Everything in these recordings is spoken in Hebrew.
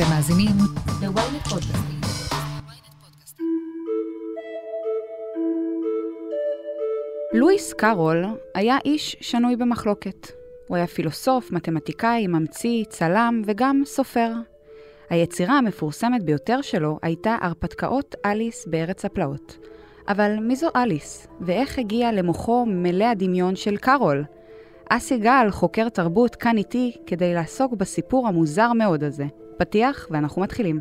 אתם מאזינים ל-ynet פודקאסטים. לואיס קארול היה איש שנוי במחלוקת. הוא היה פילוסוף, מתמטיקאי, ממציא, צלם וגם סופר. היצירה המפורסמת ביותר שלו הייתה הרפתקאות אליס בארץ הפלאות. אבל מי זו אליס, ואיך הגיע למוחו מלא הדמיון של קארול? אסי גל, חוקר תרבות, כאן איתי כדי לעסוק בסיפור המוזר מאוד הזה. פתיח ואנחנו מתחילים.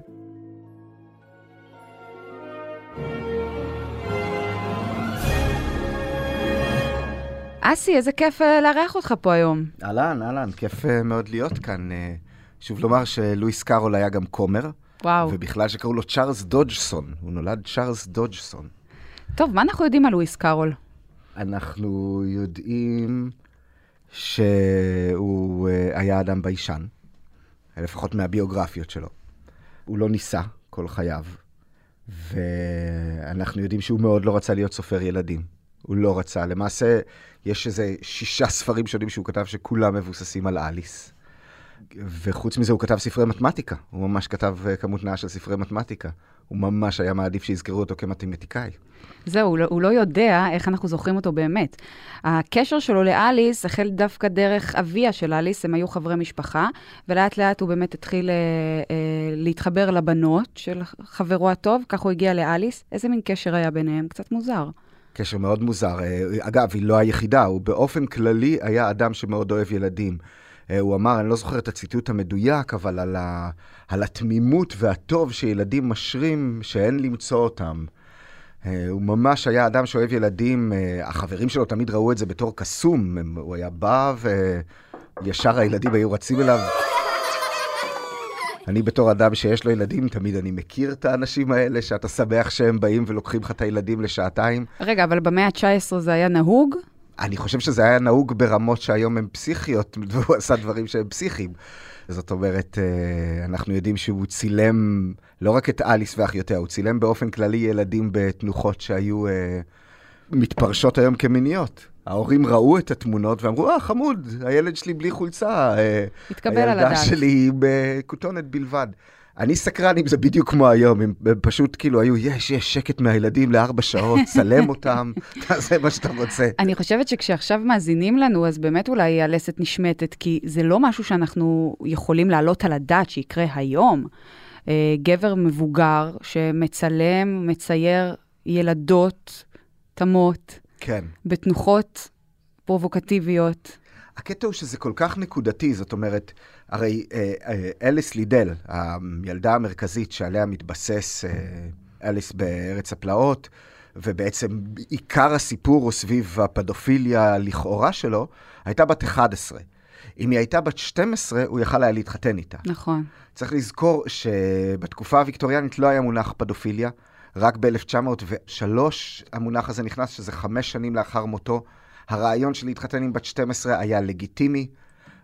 אסי, איזה כיף אה, לארח אותך פה היום. אהלן, אהלן, כיף אה, מאוד להיות כאן. אה, שוב לומר שלואיס קארול היה גם כומר, וואו. ובכלל שקראו לו צ'ארלס דודג'סון. הוא נולד צ'ארלס דודג'סון. טוב, מה אנחנו יודעים על לואיס קארול? אנחנו יודעים שהוא היה אדם ביישן, לפחות מהביוגרפיות שלו. הוא לא ניסה כל חייו, ואנחנו יודעים שהוא מאוד לא רצה להיות סופר ילדים. הוא לא רצה. למעשה, יש איזה שישה ספרים שונים שהוא כתב שכולם מבוססים על אליס. וחוץ מזה הוא כתב ספרי מתמטיקה. הוא ממש כתב אה, כמות נאה של ספרי מתמטיקה. הוא ממש היה מעדיף שיזכרו אותו כמתמטיקאי. זהו, הוא לא, הוא לא יודע איך אנחנו זוכרים אותו באמת. הקשר שלו לאליס החל דווקא דרך אביה של אליס, הם היו חברי משפחה, ולאט לאט הוא באמת התחיל אה, אה, להתחבר לבנות של חברו הטוב, כך הוא הגיע לאליס. איזה מין קשר היה ביניהם? קצת מוזר. קשר מאוד מוזר. אה, אגב, היא לא היחידה, הוא באופן כללי היה אדם שמאוד אוהב ילדים. אה, הוא אמר, אני לא זוכר את הציטוט המדויק, אבל על, ה, על התמימות והטוב שילדים משרים, שאין למצוא אותם. אה, הוא ממש היה אדם שאוהב ילדים, אה, החברים שלו תמיד ראו את זה בתור קסום. הוא היה בא וישר הילדים היו רצים אליו. אני בתור אדם שיש לו ילדים, תמיד אני מכיר את האנשים האלה, שאתה שמח שהם באים ולוקחים לך את הילדים לשעתיים. רגע, אבל במאה ה-19 זה היה נהוג? אני חושב שזה היה נהוג ברמות שהיום הן פסיכיות, והוא עשה דברים שהם פסיכיים. זאת אומרת, אה, אנחנו יודעים שהוא צילם לא רק את אליס ואחיותיה, הוא צילם באופן כללי ילדים בתנוחות שהיו אה, מתפרשות היום כמיניות. ההורים ראו את התמונות ואמרו, אה, חמוד, הילד שלי בלי חולצה. אה, התקבל על הילדה הדעת. שלי בכותונת בלבד. אני סקרן אם זה בדיוק כמו היום, הם פשוט כאילו היו, יש, יש שקט מהילדים לארבע שעות, צלם אותם, תעשה מה שאתה רוצה. אני חושבת שכשעכשיו מאזינים לנו, אז באמת אולי הלסת נשמטת, כי זה לא משהו שאנחנו יכולים להעלות על הדעת שיקרה היום. אה, גבר מבוגר שמצלם, מצייר ילדות תמות, כן. בתנוחות פרובוקטיביות. הקטע הוא שזה כל כך נקודתי, זאת אומרת, הרי אה, אה, אליס לידל, הילדה המרכזית שעליה מתבסס אה, אליס בארץ הפלאות, ובעצם עיקר הסיפור הוא סביב הפדופיליה לכאורה שלו, הייתה בת 11. אם היא הייתה בת 12, הוא יכל היה להתחתן איתה. נכון. צריך לזכור שבתקופה הוויקטוריאנית לא היה מונח פדופיליה, רק ב-1903 המונח הזה נכנס, שזה חמש שנים לאחר מותו. הרעיון של להתחתן עם בת 12 היה לגיטימי.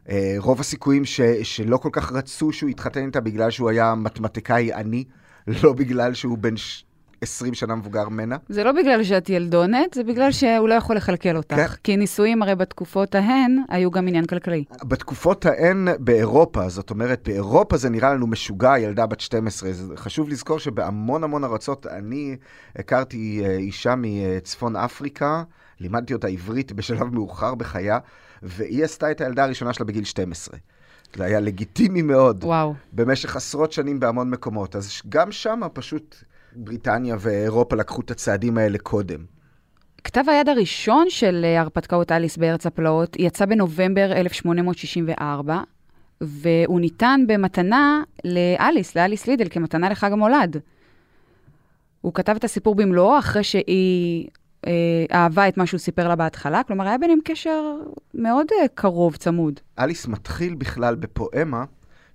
אה, רוב הסיכויים ש, שלא כל כך רצו שהוא יתחתן איתה בגלל שהוא היה מתמטיקאי עני, לא בגלל שהוא בן ש... 20 שנה מבוגר ממנה. זה לא בגלל שאת ילדונת, זה בגלל שהוא לא יכול לכלכל אותך. כן. כי נישואים הרי בתקופות ההן היו גם עניין כלכלי. בתקופות ההן באירופה, זאת אומרת, באירופה זה נראה לנו משוגע, ילדה בת 12. זה חשוב לזכור שבהמון המון ארצות, אני הכרתי אה, אישה מצפון אפריקה, לימדתי אותה עברית בשלב מאוחר בחייה, והיא עשתה את הילדה הראשונה שלה בגיל 12. זה היה לגיטימי מאוד. וואו. במשך עשרות שנים בהמון מקומות. אז גם שם פשוט בריטניה ואירופה לקחו את הצעדים האלה קודם. כתב היד הראשון של אה, הרפתקאות אליס בארץ הפלאות יצא בנובמבר 1864, והוא ניתן במתנה לאליס, לאליס לידל, כמתנה לחג המולד. הוא כתב את הסיפור במלואו אחרי שהיא אהבה את מה שהוא סיפר לה בהתחלה, כלומר, היה ביניהם קשר מאוד אה, קרוב, צמוד. אליס מתחיל בכלל בפואמה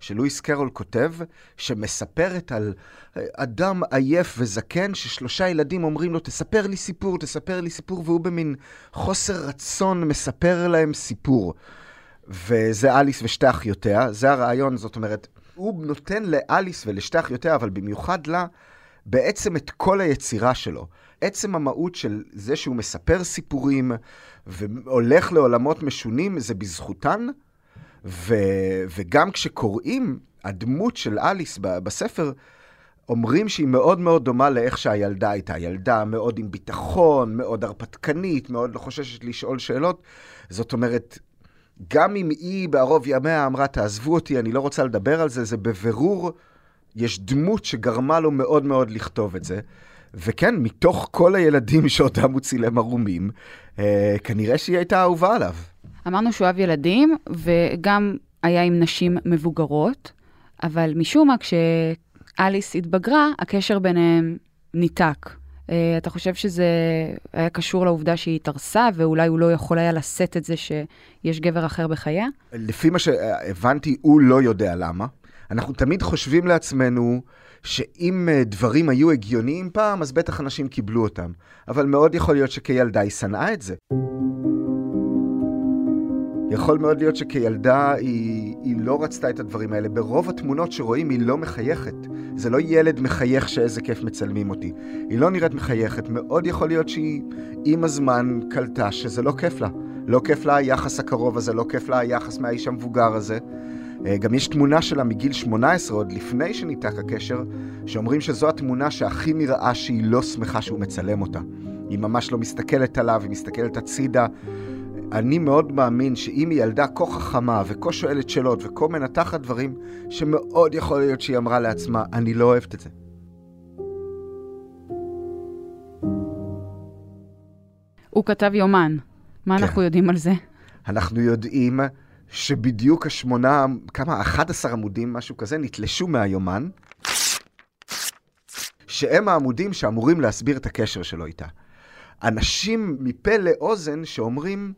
שלואיס קרול כותב, שמספרת על אה, אדם עייף וזקן, ששלושה ילדים אומרים לו, תספר לי סיפור, תספר לי סיפור, והוא במין חוסר רצון מספר להם סיפור. וזה אליס ושתי אחיותיה, זה הרעיון, זאת אומרת, הוא נותן לאליס ולשתי אחיותיה, אבל במיוחד לה, בעצם את כל היצירה שלו. עצם המהות של זה שהוא מספר סיפורים והולך לעולמות משונים, זה בזכותן, ו, וגם כשקוראים הדמות של אליס בספר, אומרים שהיא מאוד מאוד דומה לאיך שהילדה הייתה. ילדה מאוד עם ביטחון, מאוד הרפתקנית, מאוד לא חוששת לשאול שאלות. זאת אומרת, גם אם היא בערוב ימיה אמרה, תעזבו אותי, אני לא רוצה לדבר על זה, זה בבירור, יש דמות שגרמה לו מאוד מאוד לכתוב את זה. וכן, מתוך כל הילדים שאותם הוא צילם ערומים, אה, כנראה שהיא הייתה אהובה עליו. אמרנו שהוא אוהב ילדים, וגם היה עם נשים מבוגרות, אבל משום מה, כשאליס התבגרה, הקשר ביניהם ניתק. אה, אתה חושב שזה היה קשור לעובדה שהיא התארסה, ואולי הוא לא יכול היה לשאת את זה שיש גבר אחר בחייה? לפי מה שהבנתי, הוא לא יודע למה. אנחנו תמיד חושבים לעצמנו שאם אה, דברים היו הגיוניים פעם, אז בטח אנשים קיבלו אותם. אבל מאוד יכול להיות שכילדה היא שנאה את זה. יכול מאוד להיות שכילדה היא, היא לא רצתה את הדברים האלה. ברוב התמונות שרואים היא לא מחייכת. זה לא ילד מחייך שאיזה כיף מצלמים אותי. היא לא נראית מחייכת. מאוד יכול להיות שהיא עם הזמן קלטה שזה לא כיף לה. לא כיף לה היחס הקרוב הזה, לא כיף לה היחס מהאיש המבוגר הזה. אה, גם יש תמונה שלה מגיל 18, עוד לפני שניתק הקשר, שאומרים שזו התמונה שהכי נראה שהיא לא שמחה שהוא מצלם אותה. היא ממש לא מסתכלת עליו, היא מסתכלת הצידה. אני מאוד מאמין שאם היא ילדה כה חכמה וכה שואלת שאלות וכה מנתחת דברים, שמאוד יכול להיות שהיא אמרה לעצמה, אני לא אוהבת את זה. הוא כתב יומן. מה כן. אנחנו יודעים על זה? אנחנו יודעים שבדיוק השמונה, כמה, 11 עמודים, משהו כזה, נתלשו מהיומן, שהם העמודים שאמורים להסביר את הקשר שלו איתה. אנשים מפה לאוזן שאומרים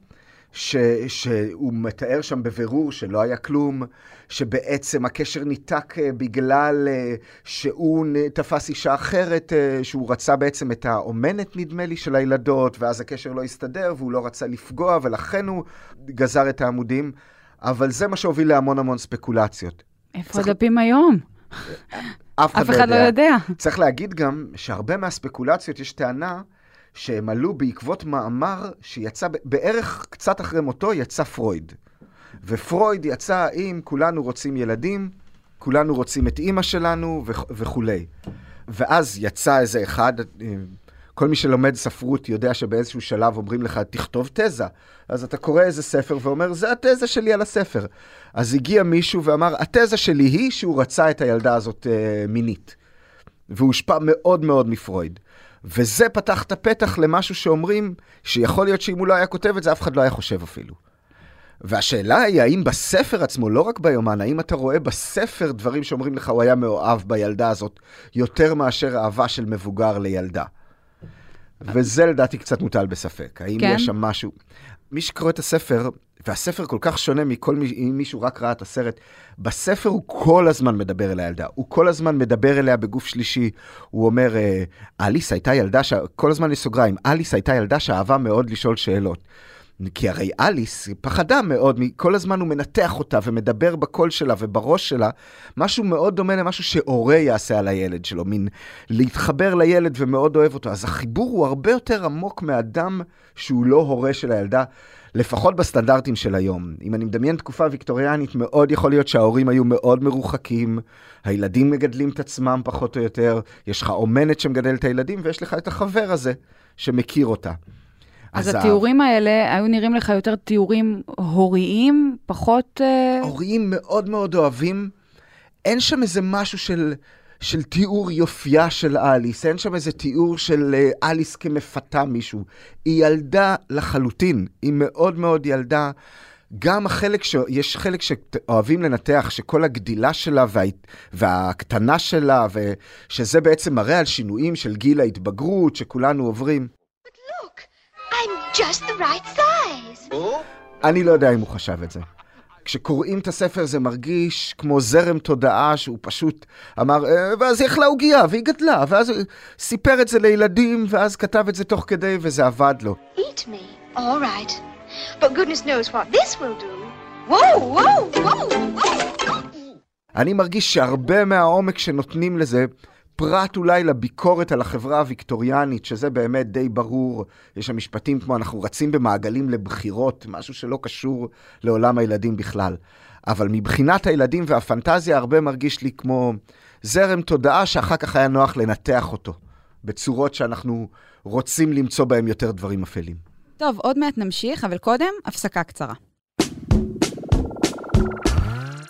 ש, שהוא מתאר שם בבירור שלא היה כלום, שבעצם הקשר ניתק אה, בגלל אה, שהוא תפס אישה אחרת, אה, שהוא רצה בעצם את האומנת, נדמה לי, של הילדות, ואז הקשר לא הסתדר והוא לא רצה לפגוע, ולכן הוא גזר את העמודים. אבל זה מה שהוביל להמון המון ספקולציות. איפה צריך- הדפים היום? אף אף אחד לא יודע. צריך להגיד גם שהרבה מהספקולציות, יש טענה שהם עלו בעקבות מאמר שיצא בערך קצת אחרי מותו, יצא פרויד. ופרויד יצא עם כולנו רוצים ילדים, כולנו רוצים את אימא שלנו וכ- וכולי. ואז יצא איזה אחד, אה, כל מי שלומד ספרות יודע שבאיזשהו שלב אומרים לך, תכתוב תזה. אז אתה קורא איזה ספר ואומר, זה התזה שלי על הספר. אז הגיע מישהו ואמר, התזה שלי היא שהוא רצה את הילדה הזאת אה, מינית. והוא הושפע מאוד מאוד מפרויד. וזה פתח את הפתח למשהו שאומרים שיכול להיות שאם הוא לא היה כותב את זה, אף אחד לא היה חושב אפילו. והשאלה היא, האם בספר עצמו, לא רק ביומן, האם אתה רואה בספר דברים שאומרים לך, הוא היה מאוהב בילדה הזאת, יותר מאשר אהבה של מבוגר לילדה. וזה לדעתי קצת מוטל בספק. האם כן? יש שם משהו... מי שקורא את הספר, והספר כל כך שונה מכל מי, אם מישהו רק ראה את הסרט, בספר הוא כל הזמן מדבר אל הילדה. הוא כל הזמן מדבר אליה בגוף שלישי. הוא אומר, אה, אליס הייתה ילדה, ש... כל הזמן יש סוגריים, אליס הייתה ילדה שאהבה מאוד לשאול שאלות. כי הרי אליס פחדה מאוד, כל הזמן הוא מנתח אותה ומדבר בקול שלה ובראש שלה, משהו מאוד דומה למשהו שהורה יעשה על הילד שלו, מין להתחבר לילד ומאוד אוהב אותו. אז החיבור הוא הרבה יותר עמוק מאדם שהוא לא הורה של הילדה, לפחות בסטנדרטים של היום. אם אני מדמיין תקופה ויקטוריאנית, מאוד יכול להיות שההורים היו מאוד מרוחקים, הילדים מגדלים את עצמם פחות או יותר, יש לך אומנת שמגדלת את הילדים, ויש לך את החבר הזה שמכיר אותה. אז ה- התיאורים האלה היו נראים לך יותר תיאורים הוריים, פחות... אה, ההורים מאוד מאוד אוהבים. אין שם איזה משהו של, של תיאור יופייה של אליס, אין שם איזה תיאור של אה, אליס כמפתה מישהו. היא ילדה לחלוטין, היא מאוד מאוד ילדה. גם החלק, ש... יש חלק שאוהבים לנתח, שכל הגדילה שלה וה... והקטנה שלה, ושזה בעצם מראה על שינויים של גיל ההתבגרות שכולנו עוברים. Just the right size. אני לא יודע אם הוא חשב את זה. כשקוראים את הספר זה מרגיש כמו זרם תודעה שהוא פשוט אמר, "אה, ואז היא אכלה עוגייה והיא גדלה, ואז הוא סיפר את זה לילדים, ואז כתב את זה תוך כדי וזה עבד לו. Eat me. All right. But goodness knows what this will do. Whoa, whoa, whoa, whoa. אני מרגיש שהרבה מהעומק שנותנים לזה, פרט אולי לביקורת על החברה הוויקטוריאנית, שזה באמת די ברור, יש שם משפטים כמו אנחנו רצים במעגלים לבחירות, משהו שלא קשור לעולם הילדים בכלל. אבל מבחינת הילדים והפנטזיה, הרבה מרגיש לי כמו זרם תודעה שאחר כך היה נוח לנתח אותו, בצורות שאנחנו רוצים למצוא בהם יותר דברים אפלים. טוב, עוד מעט נמשיך, אבל קודם, הפסקה קצרה.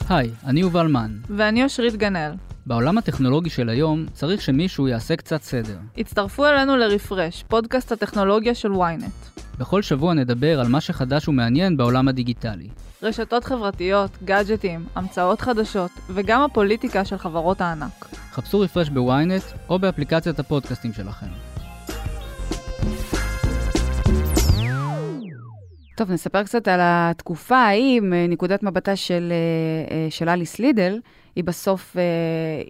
היי, אני יובל מן. ואני אושרית גנאל. בעולם הטכנולוגי של היום צריך שמישהו יעשה קצת סדר. הצטרפו אלינו לרפרש, פודקאסט הטכנולוגיה של ynet. בכל שבוע נדבר על מה שחדש ומעניין בעולם הדיגיטלי. רשתות חברתיות, גאדג'טים, המצאות חדשות, וגם הפוליטיקה של חברות הענק. חפשו רפרש בוויינט או באפליקציית הפודקאסטים שלכם. טוב, נספר קצת על התקופה ההיא, מנקודת מבטה של, אה, אה, של אליס לידל. היא בסוף, אה,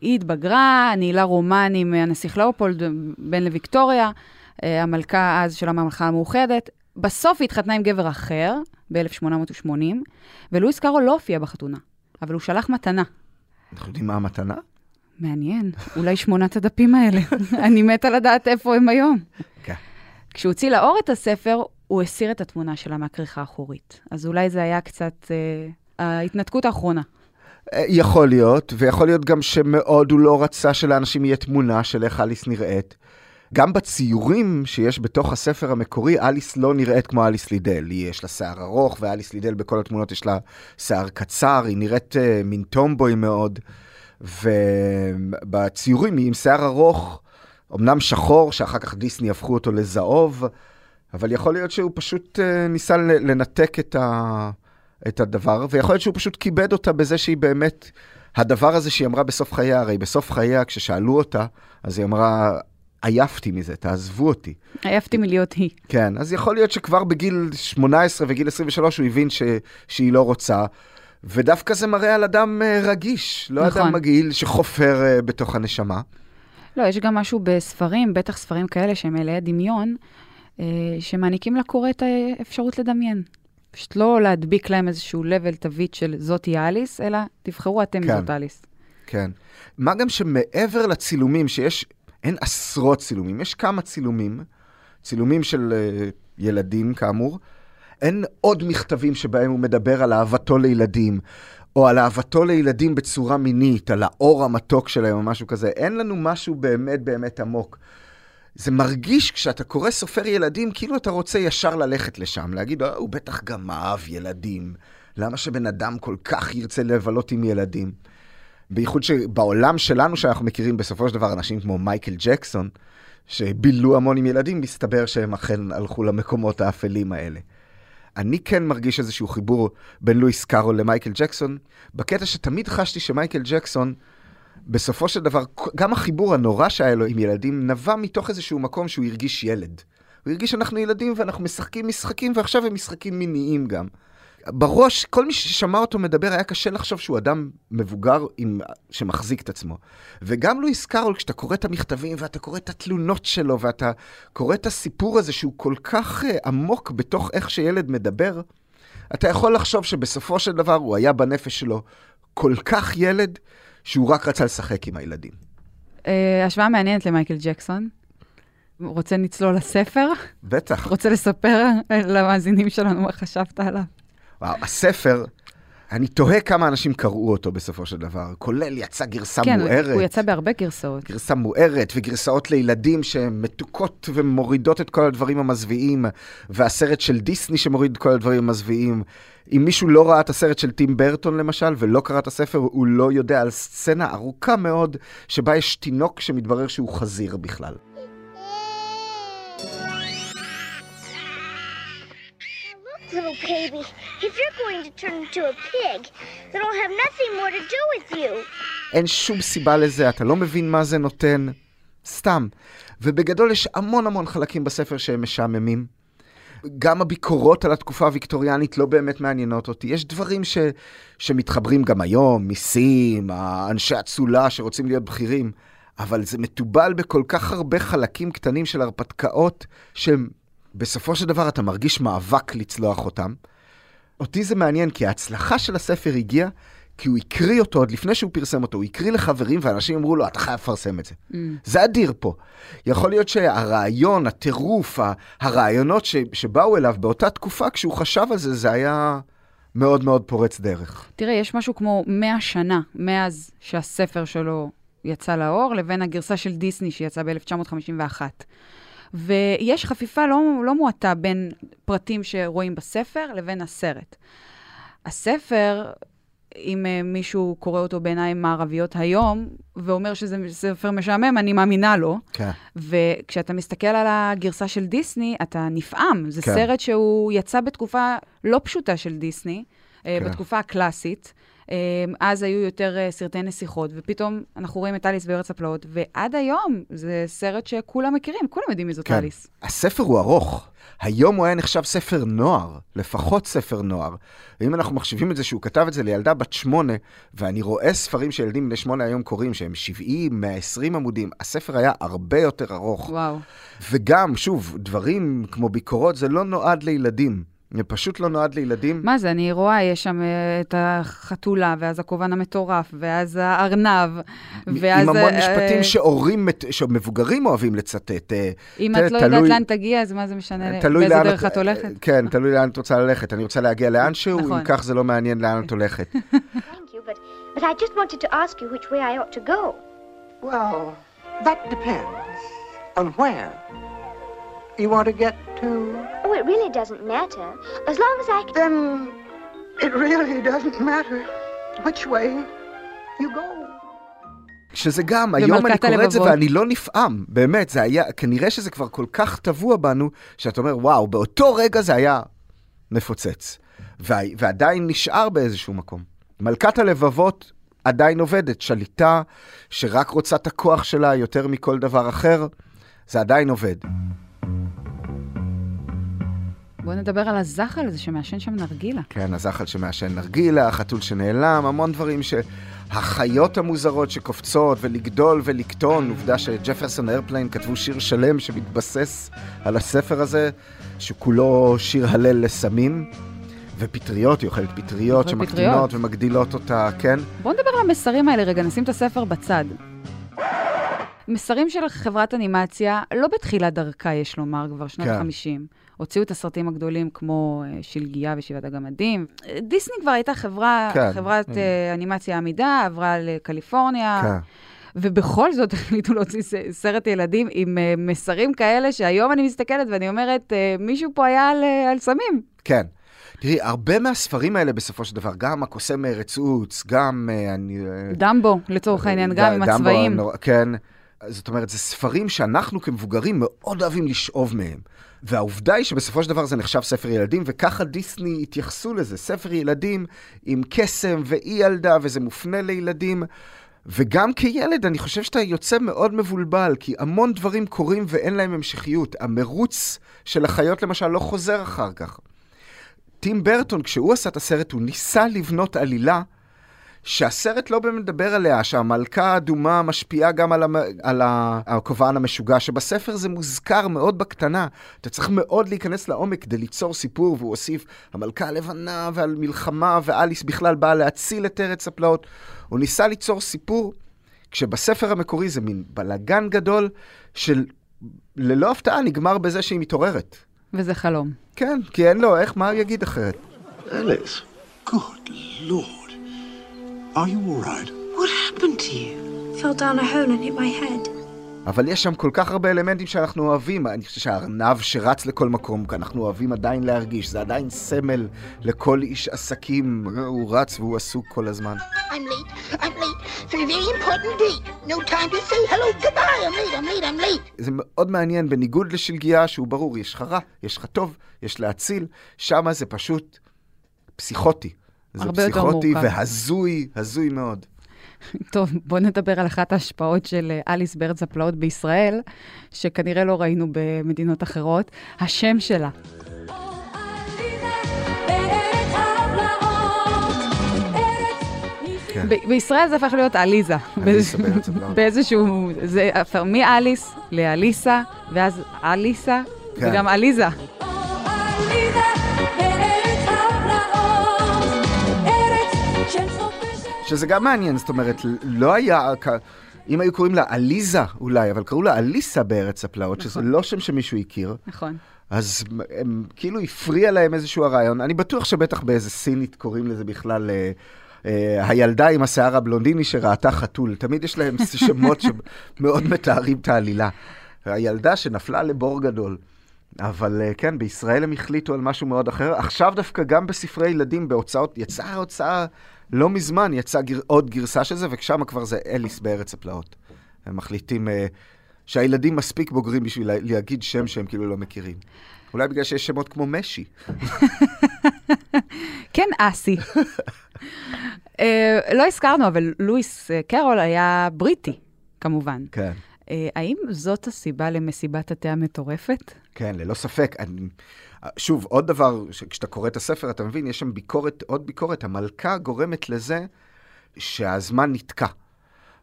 היא התבגרה, ניהלה רומן עם הנסיך לאופולד, בן לוויקטוריה, המלכה אז של הממלכה המאוחדת. בסוף היא התחתנה עם גבר אחר, ב-1880, ולואיס קארול לא הופיע בחתונה, אבל הוא שלח מתנה. אנחנו יודעים מה המתנה? מעניין, אולי שמונת הדפים האלה. אני מתה לדעת איפה הם היום. כן. כשהוא הוציא לאור את הספר, הוא הסיר את התמונה שלה מהכריכה האחורית. אז אולי זה היה קצת אה, ההתנתקות האחרונה. אה, יכול להיות, ויכול להיות גם שמאוד הוא לא רצה שלאנשים יהיה תמונה של איך אליס נראית. גם בציורים שיש בתוך הספר המקורי, אליס לא נראית כמו אליס לידל. היא יש לה שיער ארוך, ואליס לידל בכל התמונות יש לה שיער קצר, היא נראית uh, מין טומבוי מאוד. ובציורים היא עם שיער ארוך, אמנם שחור, שאחר כך דיסני הפכו אותו לזהוב, אבל יכול להיות שהוא פשוט uh, ניסה לנתק את, ה, את הדבר, ויכול להיות שהוא פשוט כיבד אותה בזה שהיא באמת, הדבר הזה שהיא אמרה בסוף חייה, הרי בסוף חייה, כששאלו אותה, אז היא אמרה, עייפתי מזה, תעזבו אותי. עייפתי מלהיות היא. כן, אז יכול להיות שכבר בגיל 18 וגיל 23 הוא הבין ש, שהיא לא רוצה, ודווקא זה מראה על אדם uh, רגיש, לא נכון. אדם מגעיל שחופר uh, בתוך הנשמה. לא, יש גם משהו בספרים, בטח ספרים כאלה שהם מלאי דמיון, uh, שמעניקים לקורא את האפשרות לדמיין. פשוט לא להדביק להם איזשהו level תווית של זאתי אליס, אלא תבחרו אתם כן, זאת אליס. כן. מה גם שמעבר לצילומים, שיש, אין עשרות צילומים, יש כמה צילומים, צילומים של uh, ילדים כאמור, אין עוד מכתבים שבהם הוא מדבר על אהבתו לילדים, או על אהבתו לילדים בצורה מינית, על האור המתוק שלהם או משהו כזה. אין לנו משהו באמת באמת עמוק. זה מרגיש כשאתה קורא סופר ילדים, כאילו אתה רוצה ישר ללכת לשם, להגיד, אה, הוא בטח גם אהב ילדים. למה שבן אדם כל כך ירצה לבלות עם ילדים? בייחוד שבעולם שלנו, שאנחנו מכירים בסופו של דבר אנשים כמו מייקל ג'קסון, שבילו המון עם ילדים, מסתבר שהם אכן הלכו למקומות האפלים האלה. אני כן מרגיש איזשהו חיבור בין לואיס קארול למייקל ג'קסון, בקטע שתמיד חשתי שמייקל ג'קסון, בסופו של דבר, גם החיבור הנורא שהיה לו עם ילדים, נבע מתוך איזשהו מקום שהוא הרגיש ילד. הוא הרגיש שאנחנו ילדים ואנחנו משחקים משחקים, ועכשיו הם משחקים מיניים גם. בראש, כל מי ששמע אותו מדבר, היה קשה לחשוב שהוא אדם מבוגר עם, שמחזיק את עצמו. וגם לואיס קארול, כשאתה קורא את המכתבים ואתה קורא את התלונות שלו ואתה קורא את הסיפור הזה שהוא כל כך uh, עמוק בתוך איך שילד מדבר, אתה יכול לחשוב שבסופו של דבר הוא היה בנפש שלו כל כך ילד, שהוא רק רצה לשחק עם הילדים. Uh, השוואה מעניינת למייקל ג'קסון. רוצה לצלול לספר? בטח. רוצה לספר למאזינים שלנו מה חשבת עליו? וואו, הספר, אני תוהה כמה אנשים קראו אותו בסופו של דבר, כולל יצא גרסה כן, מוארת. כן, הוא יצא בהרבה גרסאות. גרסה מוארת, וגרסאות לילדים שהן מתוקות ומורידות את כל הדברים המזוויעים, והסרט של דיסני שמוריד את כל הדברים המזוויעים. אם מישהו לא ראה את הסרט של טים ברטון למשל, ולא קרא את הספר, הוא לא יודע על סצנה ארוכה מאוד, שבה יש תינוק שמתברר שהוא חזיר בכלל. Little baby, if you're going to turn into a pig, then I'll have nothing more to do with you. אין שום סיבה לזה, אתה לא מבין מה זה נותן. סתם. ובגדול יש המון המון חלקים בספר שהם משעממים. גם הביקורות על התקופה הוויקטוריאנית לא באמת מעניינות אותי. יש דברים ש, שמתחברים גם היום, מיסים, אנשי אצולה שרוצים להיות בכירים, אבל זה מתובל בכל כך הרבה חלקים קטנים של הרפתקאות שהם בסופו של דבר אתה מרגיש מאבק לצלוח אותם. אותי זה מעניין, כי ההצלחה של הספר הגיעה כי הוא הקריא אותו עוד לפני שהוא פרסם אותו, הוא הקריא לחברים ואנשים אמרו לו, אתה חייב לפרסם את זה. Mm. זה אדיר פה. יכול להיות שהרעיון, הטירוף, הרעיונות ש, שבאו אליו באותה תקופה, כשהוא חשב על זה, זה היה מאוד מאוד פורץ דרך. תראה, יש משהו כמו 100 שנה מאז שהספר שלו יצא לאור, לבין הגרסה של דיסני שיצאה ב-1951. ויש חפיפה לא, לא מועטה בין פרטים שרואים בספר לבין הסרט. הספר, אם uh, מישהו קורא אותו בעיניים מערביות היום, ואומר שזה ספר משעמם, אני מאמינה לו. כן. וכשאתה מסתכל על הגרסה של דיסני, אתה נפעם. זה כן. סרט שהוא יצא בתקופה לא פשוטה של דיסני, כן. כן. בתקופה הקלאסית. אה, אז היו יותר אה, סרטי נסיכות, ופתאום אנחנו רואים את אליס בארץ הפלאות, ועד היום זה סרט שכולם מכירים, כולם יודעים מי זאת כן. אליס. הספר הוא ארוך. היום הוא היה נחשב ספר נוער, לפחות ספר נוער. ואם אנחנו מחשיבים את זה שהוא כתב את זה לילדה בת שמונה, ואני רואה ספרים שילדים בני שמונה היום קוראים, שהם 70, 120 עמודים, הספר היה הרבה יותר ארוך. וואו. וגם, שוב, דברים כמו ביקורות, זה לא נועד לילדים. זה פשוט לא נועד לילדים. מה זה, אני רואה, יש שם אה, את החתולה, ואז הכובן המטורף, ואז הארנב, ואז... עם המון אה, משפטים שהורים, שמבוגרים אוהבים לצטט. אה, אם את לא יודעת לאן תגיע, אז מה זה משנה תלוי באיזה לאן דרך את הולכת? כן, תלוי לאן את רוצה ללכת. אני רוצה להגיע לאנשהו, נכון. אם כך זה לא מעניין לאן את הולכת. Thank you, but, but I just wanted to ask you which way I ought to go. Well, that depends on where you want to get to. It really doesn't matter. As long as I can. Then it really doesn't matter which way you go. שזה גם, היום אני קורא את זה. ואני לא נפעם, באמת, זה היה, כנראה שזה כבר כל כך טבוע בנו, שאתה אומר, וואו, באותו רגע זה היה מפוצץ. וה, ועדיין נשאר באיזשהו מקום. מלכת הלבבות עדיין עובדת, שליטה שרק רוצה את הכוח שלה יותר מכל דבר אחר, זה עדיין עובד. בואו נדבר על הזחל הזה שמעשן שם נרגילה. כן, הזחל שמעשן נרגילה, החתול שנעלם, המון דברים ש... החיות המוזרות שקופצות ולגדול ולקטון, עובדה שג'פרסון איירפליין כתבו שיר שלם שמתבסס על הספר הזה, שכולו שיר הלל לסמים, ופטריות, היא אוכלת פטריות שמקטינות פטריות. ומגדילות אותה, כן? בואו נדבר על המסרים האלה רגע, נשים את הספר בצד. מסרים של חברת אנימציה, לא בתחילת דרכה, יש לומר, כבר שנות כן. 50. הוציאו את הסרטים הגדולים כמו אה, שלגיה ושבעת הגמדים. דיסני כבר הייתה חברה, כן. חברת אה, אנימציה עמידה, עברה לקליפורניה. כן. ובכל זאת החליטו להוציא סרט ילדים עם אה, מסרים כאלה, שהיום אני מסתכלת ואני אומרת, מישהו פה היה על, על סמים. כן. תראי, הרבה מהספרים האלה בסופו של דבר, גם הקוסם מארץ עוץ, גם אני... דמבו, לצורך העניין, גם עם דמבו הצבעים. הנורא- כן. זאת אומרת, זה ספרים שאנחנו כמבוגרים מאוד אוהבים לשאוב מהם. והעובדה היא שבסופו של דבר זה נחשב ספר ילדים, וככה דיסני התייחסו לזה. ספר ילדים עם קסם ואי ילדה, וזה מופנה לילדים. וגם כילד, אני חושב שאתה יוצא מאוד מבולבל, כי המון דברים קורים ואין להם המשכיות. המרוץ של החיות למשל לא חוזר אחר כך. טים ברטון, כשהוא עשה את הסרט, הוא ניסה לבנות עלילה שהסרט לא באמת מדבר עליה, שהמלכה האדומה משפיעה גם על, המ... על הכובען המשוגע, שבספר זה מוזכר מאוד בקטנה. אתה צריך מאוד להיכנס לעומק כדי ליצור סיפור, והוא הוסיף המלכה הלבנה ועל מלחמה, ואליס בכלל באה להציל את ארץ הפלאות. הוא ניסה ליצור סיפור, כשבספר המקורי זה מין בלגן גדול, של ללא הפתעה נגמר בזה שהיא מתעוררת. וזה חלום. כן, כי אין לו, איך, מה הוא יגיד אחרת? Alice. Good lord. Are you all right? What happened to you? Fell down a hole and hit my head. אבל יש שם כל כך הרבה אלמנטים שאנחנו אוהבים. אני חושב שהארנב שרץ לכל מקום, כי אנחנו אוהבים עדיין להרגיש, זה עדיין סמל לכל איש עסקים. הוא רץ והוא עסוק כל הזמן. I'm late. I'm late for a very important date. No time to say hello, goodbye. I'm late. I'm late. I'm late. זה מאוד מעניין, בניגוד לשלגיה, שהוא ברור, יש לך רע, יש לך טוב, יש להציל, שם זה פשוט פסיכוטי. זה פסיכוטי. והזוי, הזוי מאוד. טוב, בואו נדבר על אחת ההשפעות של אה, אליס בארץ הפלאות בישראל, שכנראה לא ראינו במדינות אחרות. השם שלה. כן. ב- בישראל זה הפך להיות עליזה. עליסה בארץ הפלאות. באיזשהו... זה הפך מאליס לאליסה, ואז אליסה, כן. וגם עליזה. שזה גם מעניין, זאת אומרת, לא היה... אם היו קוראים לה עליזה אולי, אבל קראו לה אליסה בארץ הפלאות, שזה נכון. לא שם שמישהו הכיר. נכון. אז הם כאילו הפריע להם איזשהו הרעיון. אני בטוח שבטח באיזה סינית קוראים לזה בכלל... אה, אה, הילדה עם השיער הבלונדיני שראתה חתול, תמיד יש להם שמות שמאוד מתארים את העלילה. הילדה שנפלה לבור גדול. אבל אה, כן, בישראל הם החליטו על משהו מאוד אחר. עכשיו דווקא גם בספרי ילדים, בהוצאות, יצאה הוצאה לא מזמן, יצאה גר, עוד גרסה של זה, ושם כבר זה אליס בארץ הפלאות. הם מחליטים uh, שהילדים מספיק בוגרים בשביל לה, להגיד שם שהם כאילו לא מכירים. אולי בגלל שיש שמות כמו משי. כן, אסי. uh, לא הזכרנו, אבל לואיס קרול היה בריטי, כמובן. כן. Uh, האם זאת הסיבה למסיבת התה המטורפת? כן, ללא ספק. אני... שוב, עוד דבר, כשאתה קורא את הספר, אתה מבין, יש שם ביקורת, עוד ביקורת. המלכה גורמת לזה שהזמן נתקע.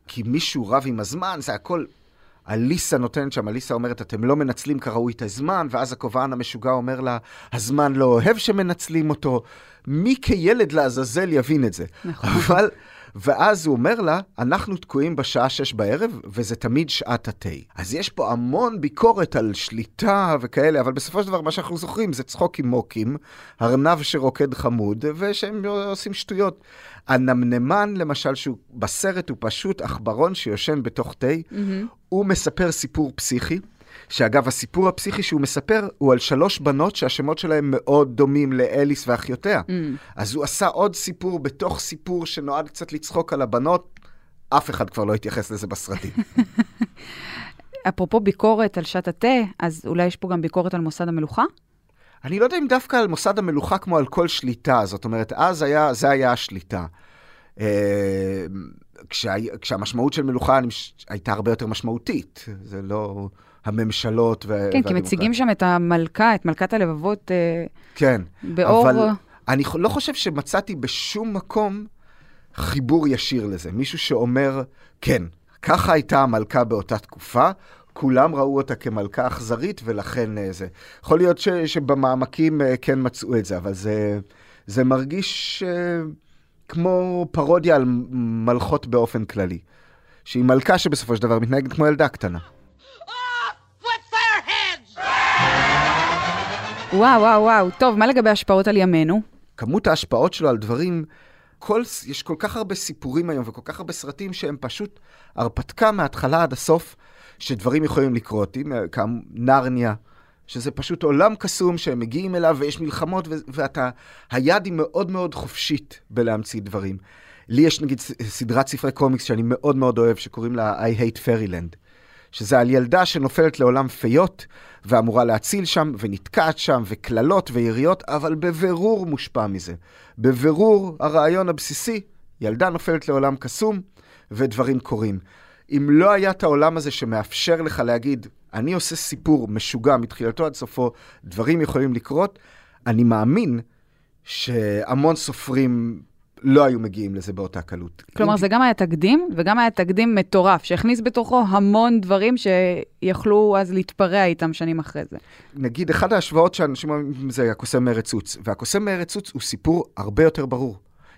כי מישהו רב עם הזמן, זה הכל... אליסה נותנת שם, אליסה אומרת, אתם לא מנצלים כראוי את הזמן, ואז הכובען המשוגע אומר לה, הזמן לא אוהב שמנצלים אותו. מי כילד לעזאזל יבין את זה? נכון. אבל ואז הוא אומר לה, אנחנו תקועים בשעה שש בערב, וזה תמיד שעת התה. אז יש פה המון ביקורת על שליטה וכאלה, אבל בסופו של דבר מה שאנחנו זוכרים זה צחוק עם מוקים, ארנב שרוקד חמוד, ושהם עושים שטויות. הנמנמן, למשל, שהוא בסרט הוא פשוט עכברון שיושן בתוך תה, mm-hmm. הוא מספר סיפור פסיכי. שאגב, הסיפור הפסיכי שהוא מספר הוא על שלוש בנות שהשמות שלהן מאוד דומים לאליס ואחיותיה. Mm. אז הוא עשה עוד סיפור בתוך סיפור שנועד קצת לצחוק על הבנות. אף אחד כבר לא התייחס לזה בסרטים. אפרופו ביקורת על שעת התה, אז אולי יש פה גם ביקורת על מוסד המלוכה? אני לא יודע אם דווקא על מוסד המלוכה כמו על כל שליטה, זאת אומרת, אז היה, זה היה השליטה. אה, כשה, כשהמשמעות של מלוכה הייתה הרבה יותר משמעותית. זה לא... הממשלות ו... כן, כי מציגים שם את המלכה, את מלכת הלבבות, אה, כן, באור... אבל אני לא חושב שמצאתי בשום מקום חיבור ישיר לזה. מישהו שאומר, כן, ככה הייתה המלכה באותה תקופה, כולם ראו אותה כמלכה אכזרית, ולכן אה, זה. יכול להיות ש, שבמעמקים אה, כן מצאו את זה, אבל זה, זה מרגיש כמו פרודיה על מלכות באופן כללי. שהיא מלכה שבסופו של דבר מתנהגת כמו ילדה קטנה. וואו, וואו, וואו. טוב, מה לגבי השפעות על ימינו? כמות ההשפעות שלו על דברים, כל, יש כל כך הרבה סיפורים היום וכל כך הרבה סרטים שהם פשוט הרפתקה מההתחלה עד הסוף, שדברים יכולים לקרות. אם כאמור, נרניה, שזה פשוט עולם קסום שהם מגיעים אליו ויש מלחמות, ו- ואתה, היד היא מאוד מאוד חופשית בלהמציא דברים. לי יש נגיד סדרת ספרי קומיקס שאני מאוד מאוד אוהב, שקוראים לה I Hate Fairyland. שזה על ילדה שנופלת לעולם פיות, ואמורה להציל שם, ונתקעת שם, וקללות ויריות, אבל בבירור מושפע מזה. בבירור הרעיון הבסיסי, ילדה נופלת לעולם קסום, ודברים קורים. אם לא היה את העולם הזה שמאפשר לך להגיד, אני עושה סיפור משוגע מתחילתו עד סופו, דברים יכולים לקרות, אני מאמין שהמון סופרים לא היו מגיעים לזה באותה קלות. כלומר, זה גם היה תקדים, וגם היה תקדים מטורף, שהכניס בתוכו המון דברים שיכלו אז להתפרע איתם שנים אחרי זה. נגיד, אחת ההשוואות שאנשים אומרים זה הקוסם מארץ עוץ, והקוסם מארץ עוץ הוא סיפור הרבה יותר ברור.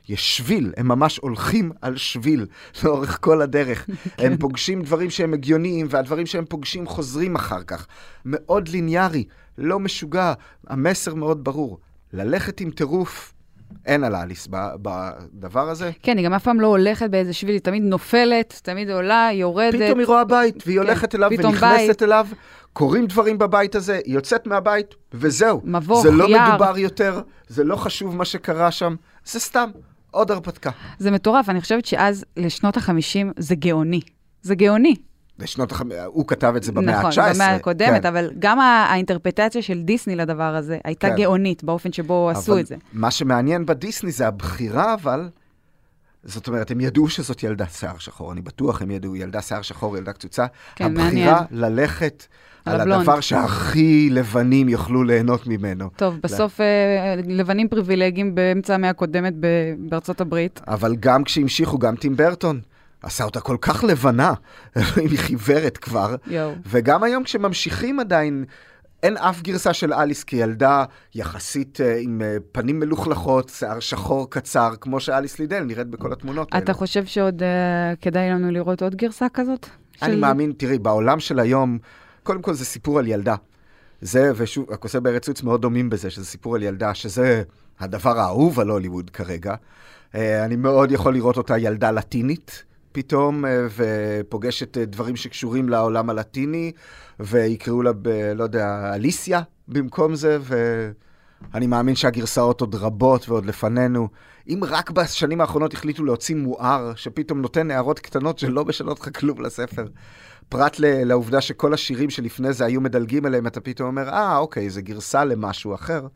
יש שביל, הם ממש הולכים על שביל לאורך כל הדרך. הם פוגשים דברים שהם הגיוניים, והדברים שהם פוגשים חוזרים אחר כך. מאוד ליניארי, לא משוגע, המסר מאוד ברור. ללכת עם טירוף אין על אליס בדבר הזה. כן, היא גם אף פעם לא הולכת באיזה שביל, היא תמיד נופלת, תמיד עולה, יורדת. פתאום היא רואה בית, והיא כן, הולכת אליו ונכנסת בית. אליו, קורים דברים בבית הזה, היא יוצאת מהבית, וזהו. מבוך, זה לא יער. מדובר יותר, זה לא חשוב מה שקרה שם, זה סתם עוד הרפתקה. זה מטורף, אני חושבת שאז, לשנות ה-50, זה גאוני. זה גאוני. בשנות ה... הוא כתב את זה במאה ה-19. נכון, במאה הקודמת, כן. אבל גם האינטרפטציה של דיסני לדבר הזה הייתה כן. גאונית באופן שבו עשו את זה. מה שמעניין בדיסני זה הבחירה, אבל... זאת אומרת, הם ידעו שזאת ילדה שיער שחור, אני בטוח הם ידעו, ילדה שיער שחור, ילדה קצוצה. כן, הבחירה מעניין. ללכת על, על הדבר שהכי לבנים יוכלו ליהנות ממנו. טוב, בסוף לה... אה, לבנים פריבילגיים באמצע המאה הקודמת בארצות הברית. אבל גם כשהמשיכו, גם טים ברטון. עשה אותה כל כך לבנה, היא חיוורת כבר. יו. וגם היום כשממשיכים עדיין, אין אף גרסה של אליס כילדה יחסית uh, עם uh, פנים מלוכלכות, שיער שחור קצר, כמו שאליס לידל נראית בכל התמונות האלה. אתה חושב שעוד uh, כדאי לנו לראות עוד גרסה כזאת? אני של... מאמין, תראי, בעולם של היום, קודם כל זה סיפור על ילדה. זה, ושוב, הכוסה בארץ עוץ מאוד דומים בזה, שזה סיפור על ילדה, שזה הדבר האהוב על הוליווד כרגע. אה, אני מאוד יכול לראות אותה ילדה לטינית פתאום, אה, ופוגשת אה, דברים שקשורים לעולם הלטיני, ויקראו לה, ב, לא יודע, אליסיה במקום זה, ואני מאמין שהגרסאות עוד רבות ועוד לפנינו. אם רק בשנים האחרונות החליטו להוציא מואר, שפתאום נותן הערות קטנות שלא משנות לך כלום לספר. פרט לעובדה שכל השירים שלפני זה היו מדלגים אליהם, אתה פתאום אומר, אה, אוקיי, זה גרסה למשהו אחר.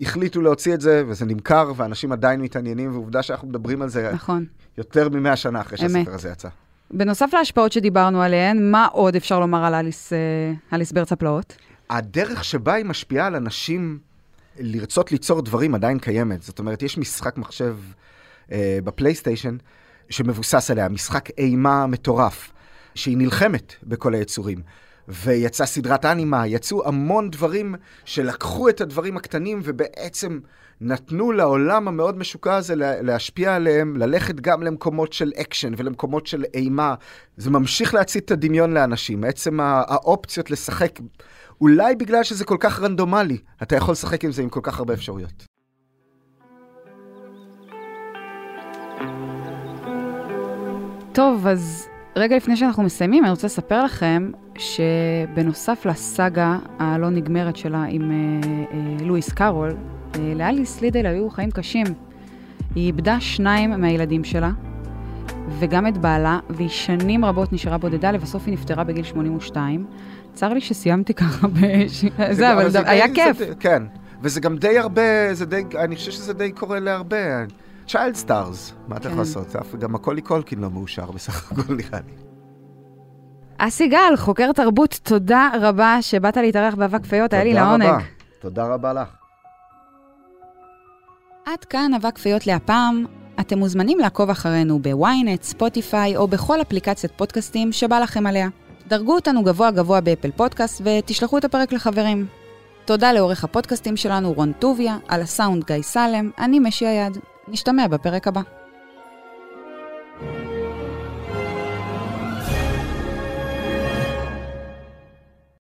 החליטו להוציא את זה, וזה נמכר, ואנשים עדיין מתעניינים, ועובדה שאנחנו מדברים על זה נכון. יותר ממאה שנה אחרי. שהספר הזה יצא. בנוסף להשפעות שדיברנו עליהן, מה עוד אפשר לומר על אליס, אה, אליס בארץ הפלאות? הדרך שבה היא משפיעה על אנשים לרצות ליצור דברים עדיין קיימת. זאת אומרת, יש משחק מחשב אה, בפלייסטיישן שמבוסס עליה, משחק אימה מטורף, שהיא נלחמת בכל היצורים. ויצאה סדרת אנימה, יצאו המון דברים שלקחו את הדברים הקטנים ובעצם נתנו לעולם המאוד משוקע הזה לה- להשפיע עליהם, ללכת גם למקומות של אקשן ולמקומות של אימה. זה ממשיך להצית את הדמיון לאנשים. עצם האופציות לשחק, אולי בגלל שזה כל כך רנדומלי, אתה יכול לשחק עם זה עם כל כך הרבה אפשרויות. טוב, אז רגע לפני שאנחנו מסיימים, אני רוצה לספר לכם שבנוסף לסאגה הלא נגמרת שלה עם אה, אה, לואיס קארול, אה, לאליס לידל היו חיים קשים. היא איבדה שניים מהילדים שלה, וגם את בעלה, והיא שנים רבות נשארה בודדה, לבסוף היא נפטרה בגיל 82. צר לי שסיימתי ככה ב... זה, אבל זה היה כיף. כן, וזה גם די הרבה, זה די, אני חושב שזה די קורה להרבה. child stars, מה אתה כן. יכול לעשות? אף- גם מקולי קולקין לא מאושר בסך הכל נראה לי. אסי גל, חוקר תרבות, תודה רבה שבאת להתארח באבק פיות, היה לי תודה לעונג. רבה. תודה רבה לך. עד כאן אבק פיות להפעם. אתם מוזמנים לעקוב אחרינו בוויינט, ספוטיפיי או בכל אפליקציית פודקאסטים שבא לכם עליה. דרגו אותנו גבוה גבוה באפל פודקאסט ותשלחו את הפרק לחברים. תודה לעורך הפודקאסטים שלנו רון טוביה, על הסאונד גיא סלם, אני משי היד. נשתמע בפרק הבא.